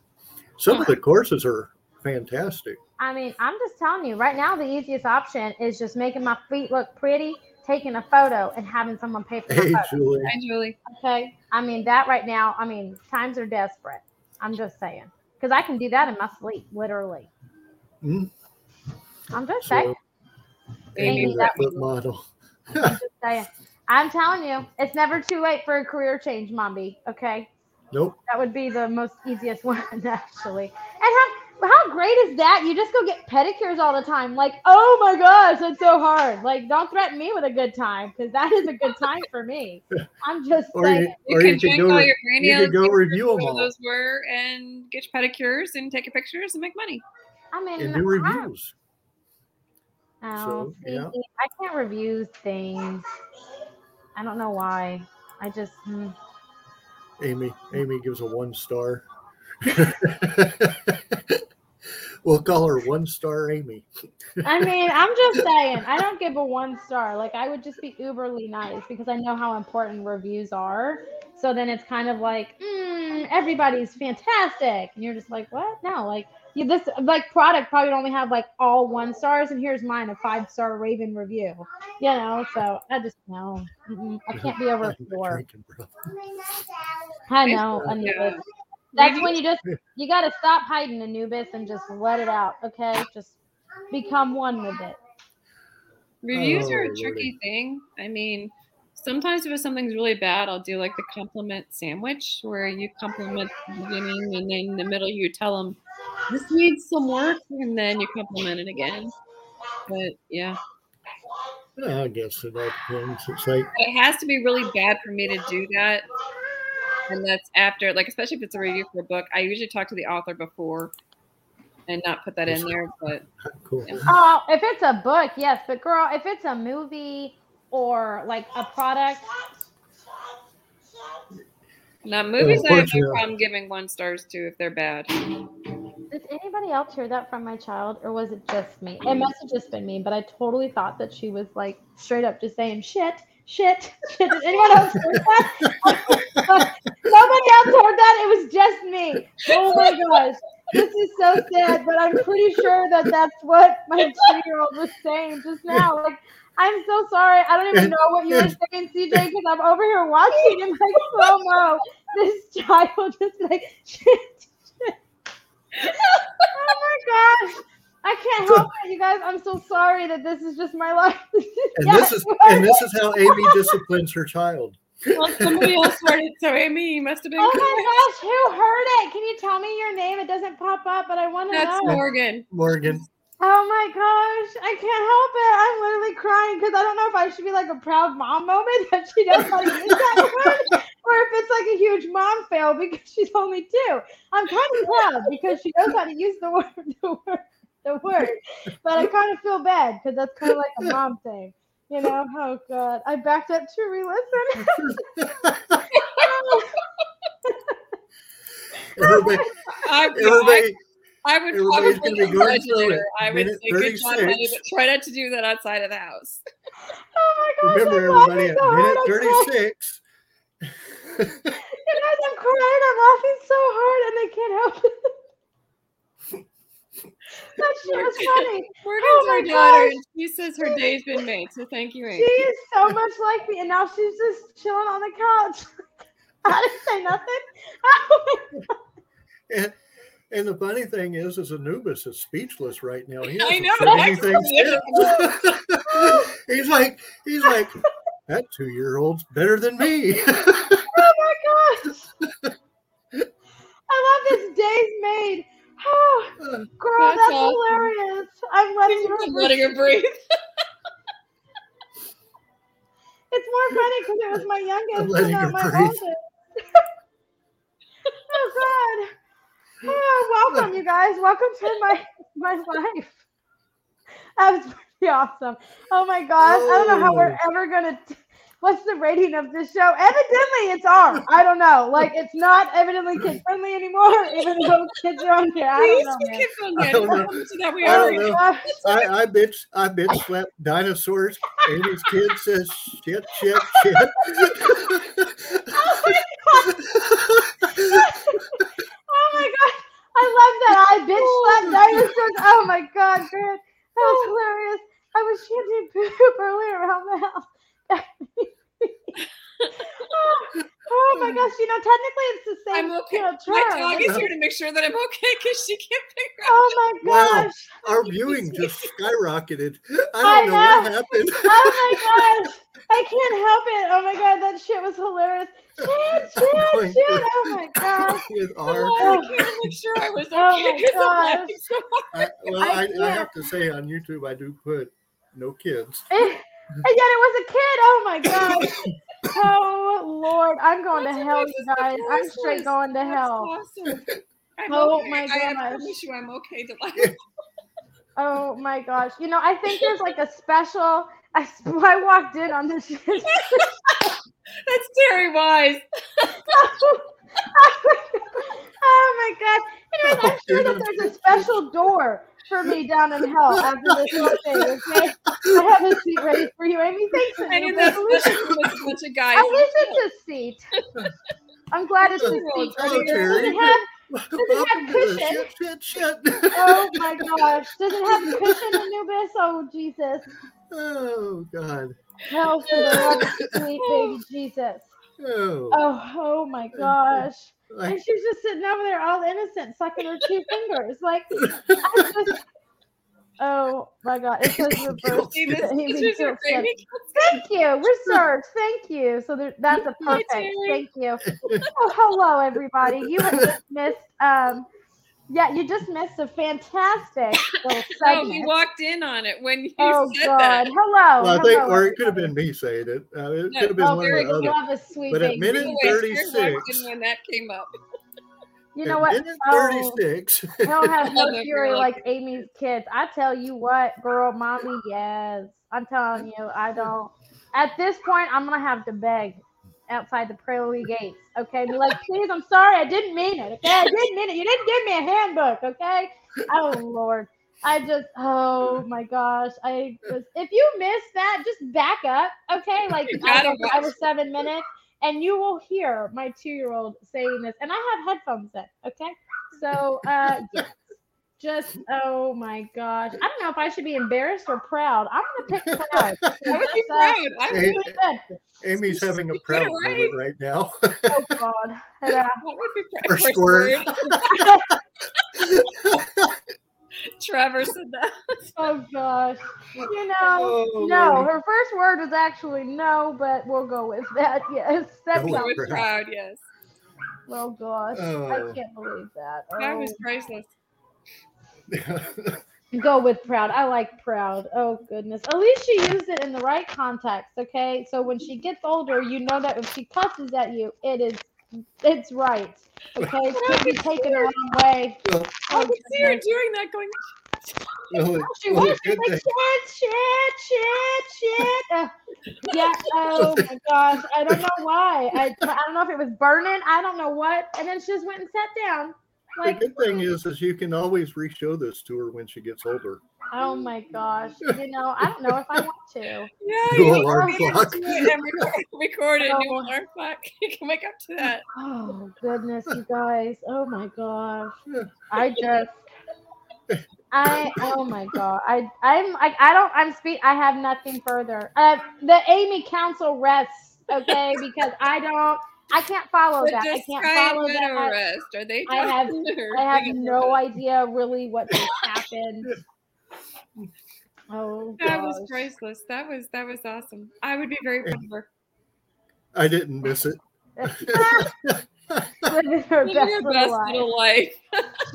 Some of the courses are fantastic. I mean, I'm just telling you right now, the easiest option is just making my feet look pretty, taking a photo, and having someone pay for my Hey, photo. Julie. Hi, Julie. Okay. I mean, that right now, I mean, times are desperate. I'm just saying. Because I can do that in my sleep, literally. Hmm? I'm just saying. So, Amy, Amy, that- foot model. Just saying. I'm telling you, it's never too late for a career change, Mombi. Okay. Nope. That would be the most easiest <laughs> one, actually. And how how great is that? You just go get pedicures all the time. Like, oh my gosh, that's so hard. Like, don't threaten me with a good time because that is a good time for me. <laughs> I'm just Or saying. you, You can you could drink go. all re- your you can go review them all those were, and get your pedicures and take your pictures and make money. I mean, and do reviews. Oh, So, yeah. I can't review things. I don't know why. I just hmm. Amy, Amy gives a one star. <laughs> we'll call her one star Amy. I mean, I'm just saying, I don't give a one star. Like, I would just be uberly nice because I know how important reviews are. So then it's kind of like, mm, everybody's fantastic. And you're just like, what? No, like, you, this like product probably only have like all one stars, and here's mine a five star Raven review. You know, so I just know I can't be over <laughs> four. I know, Anubis. That's when you just <laughs> you got to stop hiding Anubis and just let it out. Okay, just become one with it. Reviews are a Oh, tricky thing. I mean, sometimes if something's really bad, I'll do like the compliment sandwich where you compliment the beginning and then in the middle you tell them this needs some work and then you compliment it again. But yeah, I guess it all depends. It's like it has to be really bad for me to do that. And that's after, like, especially if it's a review for a book, I usually talk to the author before and not put that in there. But <laughs> cool. Oh, if it's a book, yes, but girl, if it's a movie or like a product, now movies oh, I have no problem giving one stars to if they're bad. Did anybody else hear that from my child, or was it just me? It mm. must have just been me, but I totally thought that she was like straight up just saying shit, shit, shit. Did anyone else hear that? <laughs> Nobody else heard that. It was just me. Oh my gosh. This is so sad, but I'm pretty sure that that's what my two year old was saying just now. Like, I'm so sorry. I don't even know what you were saying, CJ, because I'm over here watching in like <laughs> slow mo. This child just like shit, shit. Oh my gosh. I can't help it, you guys. I'm so sorry that this is just my life. <laughs> And Yeah, this is and this is how Amy <laughs> disciplines her child. Well, somebody else started. So Amy, must have been. Oh correct. my gosh, who heard it? Can you tell me your name? It doesn't pop up, but I want to That's know. Morgan. Morgan. Oh my gosh, I can't help it. I'm literally crying because I don't know if I should be like a proud mom moment that she knows how to use that <laughs> word, or if it's like a huge mom fail because <laughs> she's only two. I'm kind of proud because she knows how to use the word, <laughs> the word, the word. But I kind of feel bad because that's kind of like a mom thing. You know, oh god, I backed up to re-listen. <laughs> Everybody, I, everybody, I, I would everybody's probably be going congratulate through her. it. I would say good job, honey, but try not to do that outside of the house. oh my gosh, remember I'm laughing everybody at minute I'm crying. 36. You guys, I'm crying. I'm laughing so hard, and I can't help it. that shit was <laughs> funny. Morgan's Oh our my daughter, gosh. and she says her day's been made. So thank you, Amy. She is so much like me, and now she's just chilling on the couch. <laughs> I didn't say nothing. <laughs> Oh. And, and the funny thing is, is Anubis is speechless right now. He I know, that's he's like, he's like, that two year old's better than me. oh my gosh. This day's made. Oh, girl, That's that's, awesome. hilarious. I'm letting her. I'm letting her breathe. It's more funny because it was my <laughs> youngest, and not my breathe. oldest. <laughs> oh God! Oh, welcome, you guys. Welcome to my my life. That was pretty awesome. Oh my gosh! I don't know how we're Oh. ever gonna. T- What's the rating of this show? Evidently, it's R. I don't know. Like, it's not evidently kid friendly anymore, even though kids are on here. I Please, don't know, we man. can feel I don't know. That we I don't know. I, I bitch, I bitch slap dinosaurs. and his kid says shit, shit, shit. Oh my god, I love that. I bitch slapped dinosaurs. Oh my god, Grant, that was hilarious. I was chanting poop earlier around the house. Oh, oh my gosh, you know, technically it's the same I'm okay. you know, My dog is here to make sure that I'm okay because she can't figure oh out. Oh my gosh. Wow. Our viewing just skyrocketed. I I don't know, what happened. Oh my gosh. I can't help it. Oh my god, that shit was hilarious. <laughs> Shit, shit, going shit. Oh my gosh. <laughs> With I'm I oh. can't make sure I was <laughs> oh okay Oh my gosh. laughing so hard. I, well, I I, I have to say on YouTube, I do put no kids. And yet it was a kid. Oh my god! Oh Lord, I'm going to hell, you guys. I'm straight ones. going to That's hell. Awesome. Oh okay. my I, I gosh. promise you, I'm okay to laugh. Oh my gosh. You know, I think there's like a special. I, <laughs> I walked in on this. <laughs> That's Terry Wise. <laughs> oh my god. Anyways, I'm <laughs> sure that there's a special door for me down in hell after this whole thing, okay? I have a seat ready for you, Amy. Thanks for I the knew that's resolution. a bunch of guys. I guess it's a seat. I'm glad it's a seat. Does Terry. it have Welcome have cushion. shit, shit, shit. Oh my gosh. Does it have a cushion, Anubis? Oh Jesus. Oh, God. Hell for the love of sweet baby Jesus. Oh, Oh, my gosh. like, And she's just sitting over there all innocent, sucking her two fingers. Like I <laughs> just Oh my god. It says reverse. <laughs> See, this Amy pictures are Gilson. Amy. Thank you. Research. Thank you. So there, that's a perfect. Thank you. <laughs> Oh, hello, everybody. You have just missed. Um, yeah, you just missed a fantastic <laughs> little Oh, we walked in on it when you Oh said God. that. Hello. well, I think, hello, or it could have been me saying it. Uh, it No, could have been oh, one very or the good. other. Love a sweet But at baby. minute Anyway, 36. in when that came up. you know what? Minute Oh. 36. I don't have no They're fury like- like Amy's kids. I tell you what, girl, mommy, yes. I'm telling you, I don't. At this point, I'm gonna have to beg outside the pearly gates. Okay, be like, please, I'm sorry, I didn't mean it. Okay, I didn't mean it. You didn't give me a handbook. Okay. Oh Lord, I just, oh my gosh, I just. If you miss that, just back up. Okay, like <laughs> I gotta don't know, five or seven minutes, and you will hear my two-year-old saying this, and I have headphones in. Okay, so uh, yeah. Just oh my gosh! I don't know if I should be embarrassed or proud. I'm gonna pick <laughs> proud. I would be So, proud. I would, Hey, good. Amy's having a You proud right. moment right now. Oh God. Yeah. I would be proud. First First word. word. <laughs> Trevor said that. <laughs> Oh gosh. You know, Oh, no. Lordy. Her first word was actually no, but we'll go with that. Yes, that Go sounds was Proud. proud. Yes, Oh gosh, Oh. I uh. can't believe that. that Oh. was priceless. Go with proud. I like proud. Oh goodness. At least she used it in the right context. Okay, so when she gets older, you know that if she cusses at you, it is, it's right. Okay, it can't be taken the wrong way. well, I Oh, could see her doing that, going. well, it- She was like shit, shit, shit, shit. Uh, yeah. Oh my gosh. I don't know why. I I don't know if it was burning. I don't know what. And then she just went and sat down. Like, the good thing is, is you can always re-show this to her when she gets older. oh my gosh. You know, I don't know if I want to. <laughs> Yeah, No you alarm can do clock. it and record, <laughs> record it. New Oh. alarm clock. <laughs> You can wake up to that. Oh goodness, you guys. Oh my gosh. I just. I oh my god I I'm like I don't I'm speak I have nothing further. Uh, the Amy Council rests okay because I don't I can't follow that. I can't follow that. arrest. Are they? I have- I have no idea really what just <laughs> happened. Oh That was priceless. That was that was awesome. I would be very proud of her. I didn't miss it. <laughs> Living her Living best her little best life. little life.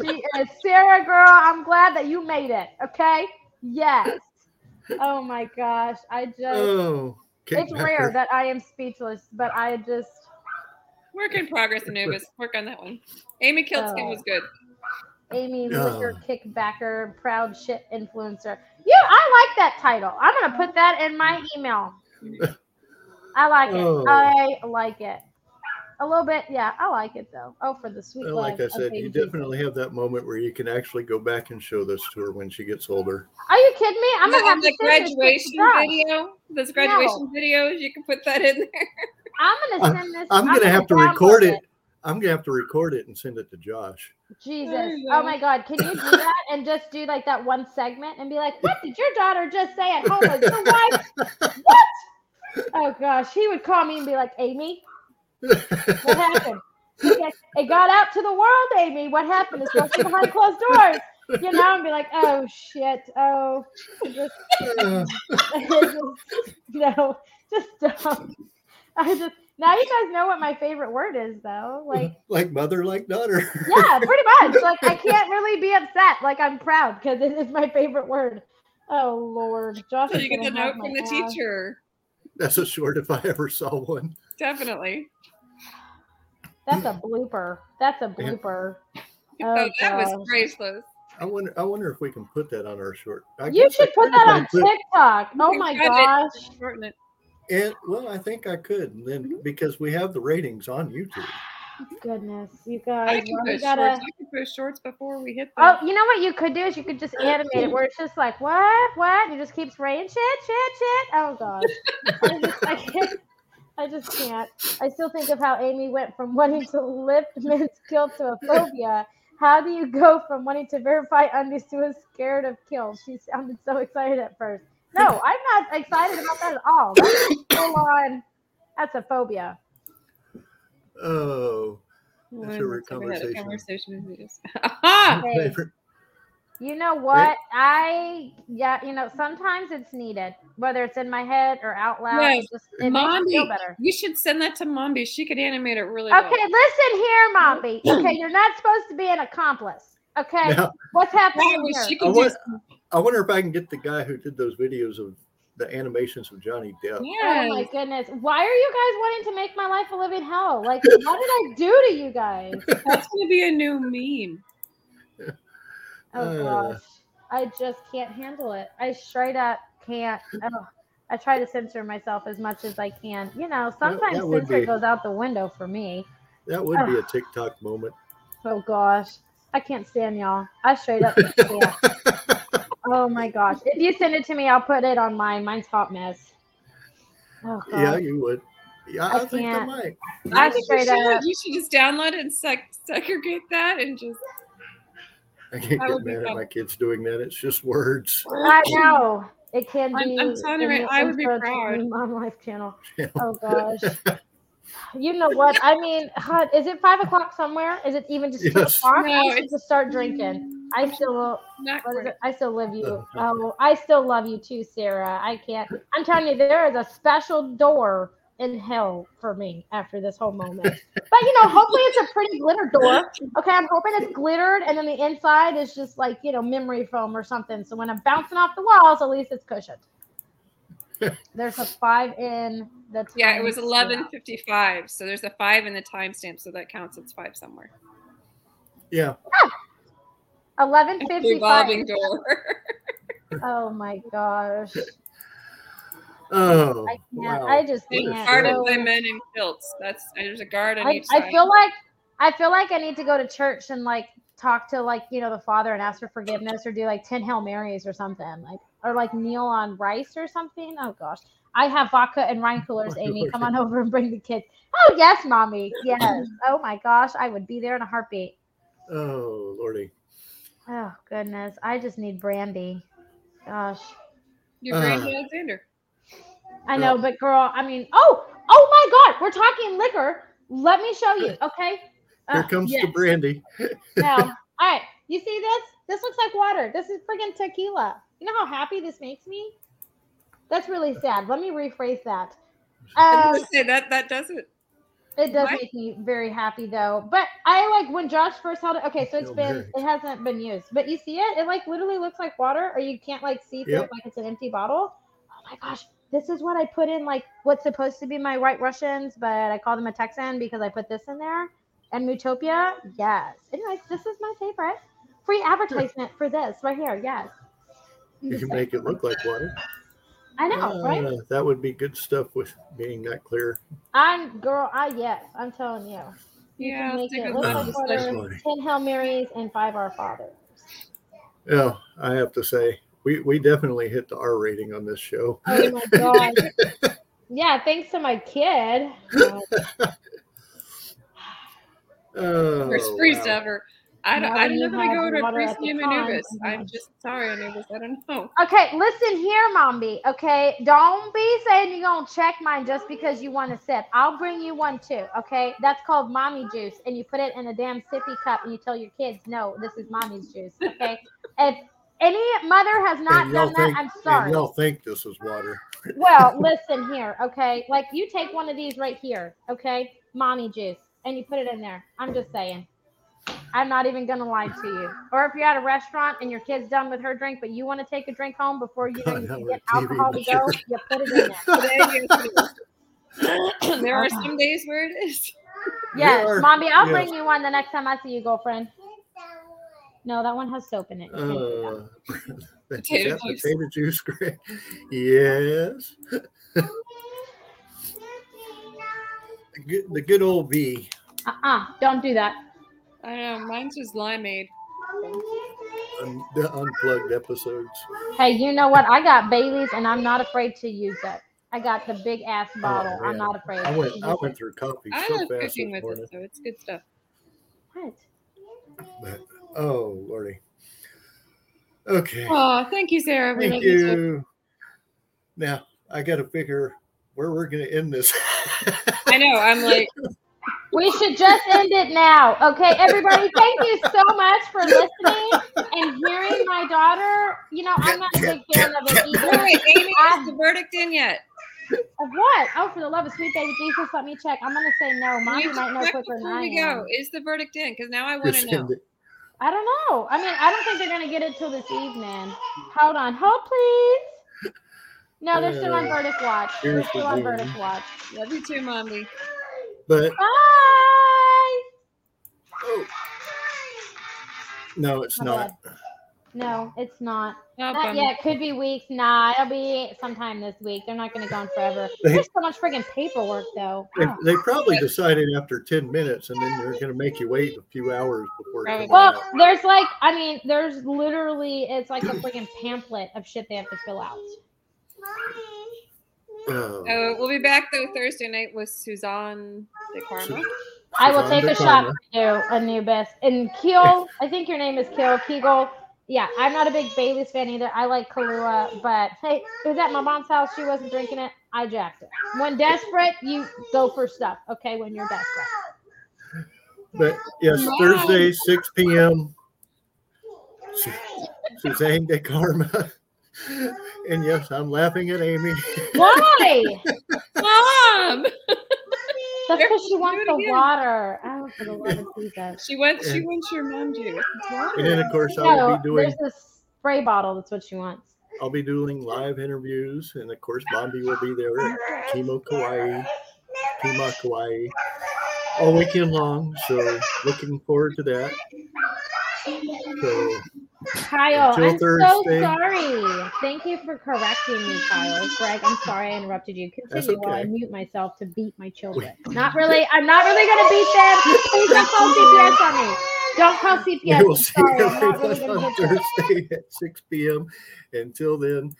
She is Sarah girl. I'm glad that you made it. Okay. Yes. Oh my gosh. I just oh, it's rare that I am speechless, but I just Work in progress, Anubis. Work on that one. Amy Kiltskin Oh. was good. Amy Yeah. Liquor Kickbacker, proud shit influencer. Yeah, I like that title. I'm gonna put that in my email. <laughs> I like it. Oh. I like it. A little bit, yeah. I like it though. Oh, for the sweet Well, like I said, you definitely have that moment where you can actually go back and show this to her when she gets older. Are you kidding me? I'm gonna have the to send this to graduation video, those graduation videos, you can put that in there. <laughs> I'm gonna send this. I'm gonna have to record it. I'm gonna have to record it and send it to Josh. Jesus. Oh my God. Can you do <laughs> that and just do like that one segment and be like, what did your daughter just say at home? Like, your wife? <laughs> What? Oh gosh. He would call me and be like, Amy, what happened? Okay, It got out to the world, Amy. What happened? It's supposed behind closed doors. You know, and be like, oh shit. Oh, just, <laughs> Uh, just no, just don't. <laughs> I just now you guys know what my favorite word is though. Like <laughs> like mother, like daughter. <laughs> yeah, pretty much. Like I can't really be upset. Like I'm proud because it is my favorite word. Oh Lord, Josh. So is you get the gonna note from the ass. teacher. That's a short if I ever saw one. Definitely. That's a blooper. That's a blooper. Oh, Oh, that was gosh. priceless. I wonder. I wonder if we can put that on our short. I You guess I should put that on TikTok. Oh, you Oh my cut it. gosh. Shorten it. And well, I think I could. And then Mm-hmm. because we have the ratings on YouTube. Goodness, you I guys. can we post gotta. shorts. I can post shorts before we hit the. Oh, you know what you could do is you could just animate it where it's just like what, what? You just keep spraying shit, shit, shit. Oh gosh, I just, I can't. I just can't. I still think of how Amy went from wanting to lift men's guilt to a phobia. How do you go from wanting to verify undies to a scared of kills? She sounded so excited at first. No, I'm not excited about that at all. That's full on. That's a phobia. Oh, That's your time we had a conversation. conversation with this. <laughs> Aha! You know what? I yeah, you know, sometimes it's needed, whether it's in my head or out loud. Yes. It just it makes me feel Mombi, better. you should send that to Mombi. She could animate it really well. Okay, well. listen here, Mombi. <clears throat> Okay, you're not supposed to be an accomplice. Okay, Now, what's happening Yeah, well, here? she I, could do want, I wonder if I can get the guy who did those videos of the animations of Johnny Depp. Oh my goodness! Why are you guys wanting to make my life a living hell? Like, <laughs> what did I do to you guys? That's going to be a new meme. Oh Uh. gosh, I just can't handle it. I straight up can't. Oh, I try to censor myself as much as I can. You know, sometimes that would censor be- goes out the window for me. That would be a TikTok moment. Oh gosh, I can't stand y'all. I straight up <laughs> can't stand. Oh my gosh! If you send it to me, I'll put it on mine. Mine's hot mess. Oh yeah, you would. Yeah, I, I think I can't. might. I I think you should. You should just download it and seg- segregate that and just. I can't That get mad at my kids doing that. It's just words. <laughs> I know it can I'm- be. I'm telling you right- I would be proud. Meme on Life channel. Yeah. Oh gosh. <laughs> You know what? I mean, huh, is it five o'clock somewhere? Is it even just two o'clock? No, I need it's- to start drinking. I still, Not what is quite. it? I still love you. Oh, I still love you too, Sarah. I can't. I'm telling you, there is a special door in hell for me after this whole moment. <laughs> But you know, hopefully it's a pretty glitter door. Okay, I'm hoping it's glittered, and then the inside is just like you know memory foam or something. So when I'm bouncing off the walls, at least it's cushioned. <laughs> There's a five in the. Yeah, it was eleven fifty five. So there's a five in the timestamp, so that counts. It's five somewhere. Yeah. Eleven fifty-five. Revolving door. <laughs> Oh my gosh! Oh, I can't. wow. I just can't. guarded So- by men in kilts. That's there's a guard on I, each side. I feel like I feel like I need to go to church and like talk to like you know the father and ask for forgiveness or do like ten hail marys or something like or like kneel on rice or something. Oh gosh, I have vodka and wine coolers. <laughs> Amy, come on over and bring the kids. Oh yes, mommy. Yes. <clears throat> Oh my gosh, I would be there in a heartbeat. Oh, Lordy. Oh goodness, I just need brandy. Gosh, Your Uh. Brandy Alexander. I know, but girl, I mean, oh, oh my God, we're talking liquor. Let me show you, okay? Here Uh, comes yes. the brandy. <laughs> Now, <laughs> all right, you see this? This looks like water. This is friggin' tequila. You know how happy this makes me? That's really sad. Let me rephrase that. I Um, say that that doesn't. It does What? make me very happy though. But I like when Josh first held it. Okay, so it's Feel been very- it hasn't been used, but you see it? It like literally looks like water, or you can't like see through Yep. it like it's an empty bottle. Oh my gosh, this is what I put in like what's supposed to be my White Russians, but I call them a Texan because I put this in there. And Mutopia, yes. Anyways, this is my favorite. Free advertisement for this right here. Yes. You can make it look like water. I know, right? Uh, that would be good stuff with being that clear. I'm girl. I yes. I'm telling you. You Yeah, can make it look look like at water. Ten Hail Marys and five Our Fathers. Yeah, I have to say, we, we definitely hit the R rating on this show. Oh my god. <laughs> yeah, thanks to my kid. Uh, <laughs> Oh, First priest wow. ever. I don't. Now I that don't know you if I go to a water priest at the named pond, Anubis. I'm I'm gonna- just sorry, Anubis. I don't know. okay, listen here, Mombi. Okay, don't be saying you're gonna check mine just because you want to sip. I'll bring you one too. Okay, that's called mommy juice, and you put it in a damn sippy cup, and you tell your kids, "No, this is mommy's juice." Okay, <laughs> if any mother has not And y'all done that, I'm And sorry. y'all think this is water. <laughs> Well, <laughs> listen here, okay? Like you take one of these right here, okay? Mommy juice, and you put it in there. I'm just saying. I'm not even gonna lie to you. Or if you're at a restaurant and your kid's done with her drink, but you want to take a drink home before you know you now can we're get alcohol to go, you put it in there. Today, yes, it is. there are some days where it is. <laughs> Yes, are- mommy, I'll yes. bring you one the next time I see you, girlfriend. No, that one has soap in it. You can't do that. Uh, <laughs> Potato juice. potato juice, Greg? Yes. <laughs> Good- the good old V. Uh-uh, don't do that. I don't know. Mine's just limeade. Un- the unplugged episodes. Hey, you know what? I got Bailey's and I'm not afraid to use it. I got the big ass oh, bottle. I'm not afraid. I to went use I it. went through coffee I so love fast cooking with morning. it, so it's good stuff. What? But, oh lordy. Okay. Oh, thank you, Sarah. We Thank you you. Now I got to figure where we're going to end this. I know. I'm <laughs> like, We should just end it now. Okay, everybody, thank you so much for listening and hearing my daughter. You know, I'm not a big fan of it wait, either. wait, Amy, I- is the verdict in yet? Of what? Oh, for the love of sweet baby Jesus, let me check. I'm gonna say no. Mommy You might know quicker than I we am. Is the verdict in? Because now I want to know. I don't know. I mean, I don't think they're gonna get it till this evening. Hold on, hold please. No, they're still on Uh, verdict watch. They're still on verdict watch. Love you too, mommy. But Bye. oh, no, it's My not. No, it's not. Oh, Not bummer. yet. Could be weeks. Nah, it'll be sometime this week. They're not going to go on forever. They- There's so much friggin' paperwork, though. They, Oh. they probably decided after 10 minutes and then they're going to make you wait a few hours before it comes Probably. Well, out. there's like, I mean, there's literally, it's like a friggin' pamphlet of shit they have to fill out. Uh, Oh, we'll be back though Thursday night with Suzanne de Carmo. I will take a de shot Carmo. for you, Anubis. And Keel, <laughs> I think your name is Keel, Kegel. Yeah, I'm not a big Bailey's fan either. I like Kahlua, but hey, it was at my mom's house. She wasn't drinking it. I jacked it. When desperate, you go for stuff, okay? When you're desperate. But yes, Wow. Thursday, 6 p.m. Suzanne de Carmo. And yes, I'm laughing at Amy. Why? Mom, That's because she wants the water. Oh, for the love of Jesus. she wants she wants your mom juice. And then of course I will be doing there's this spray bottle. That's what she wants. I'll be doing live interviews and of course Mombi will be there at Kimo Kawaii, Kima Kawaii all weekend long. So looking forward to that. So Kyle, I'm so sorry. Thank you for correcting me, Kyle. Greg, I'm sorry I interrupted you. Continue while I mute myself to beat my children. Not really. I'm not really gonna beat them. Please don't call CPS on me. Don't call CPS. we will see sorry. I'm not really everyone on. Thursday at 6 p.m. Until then,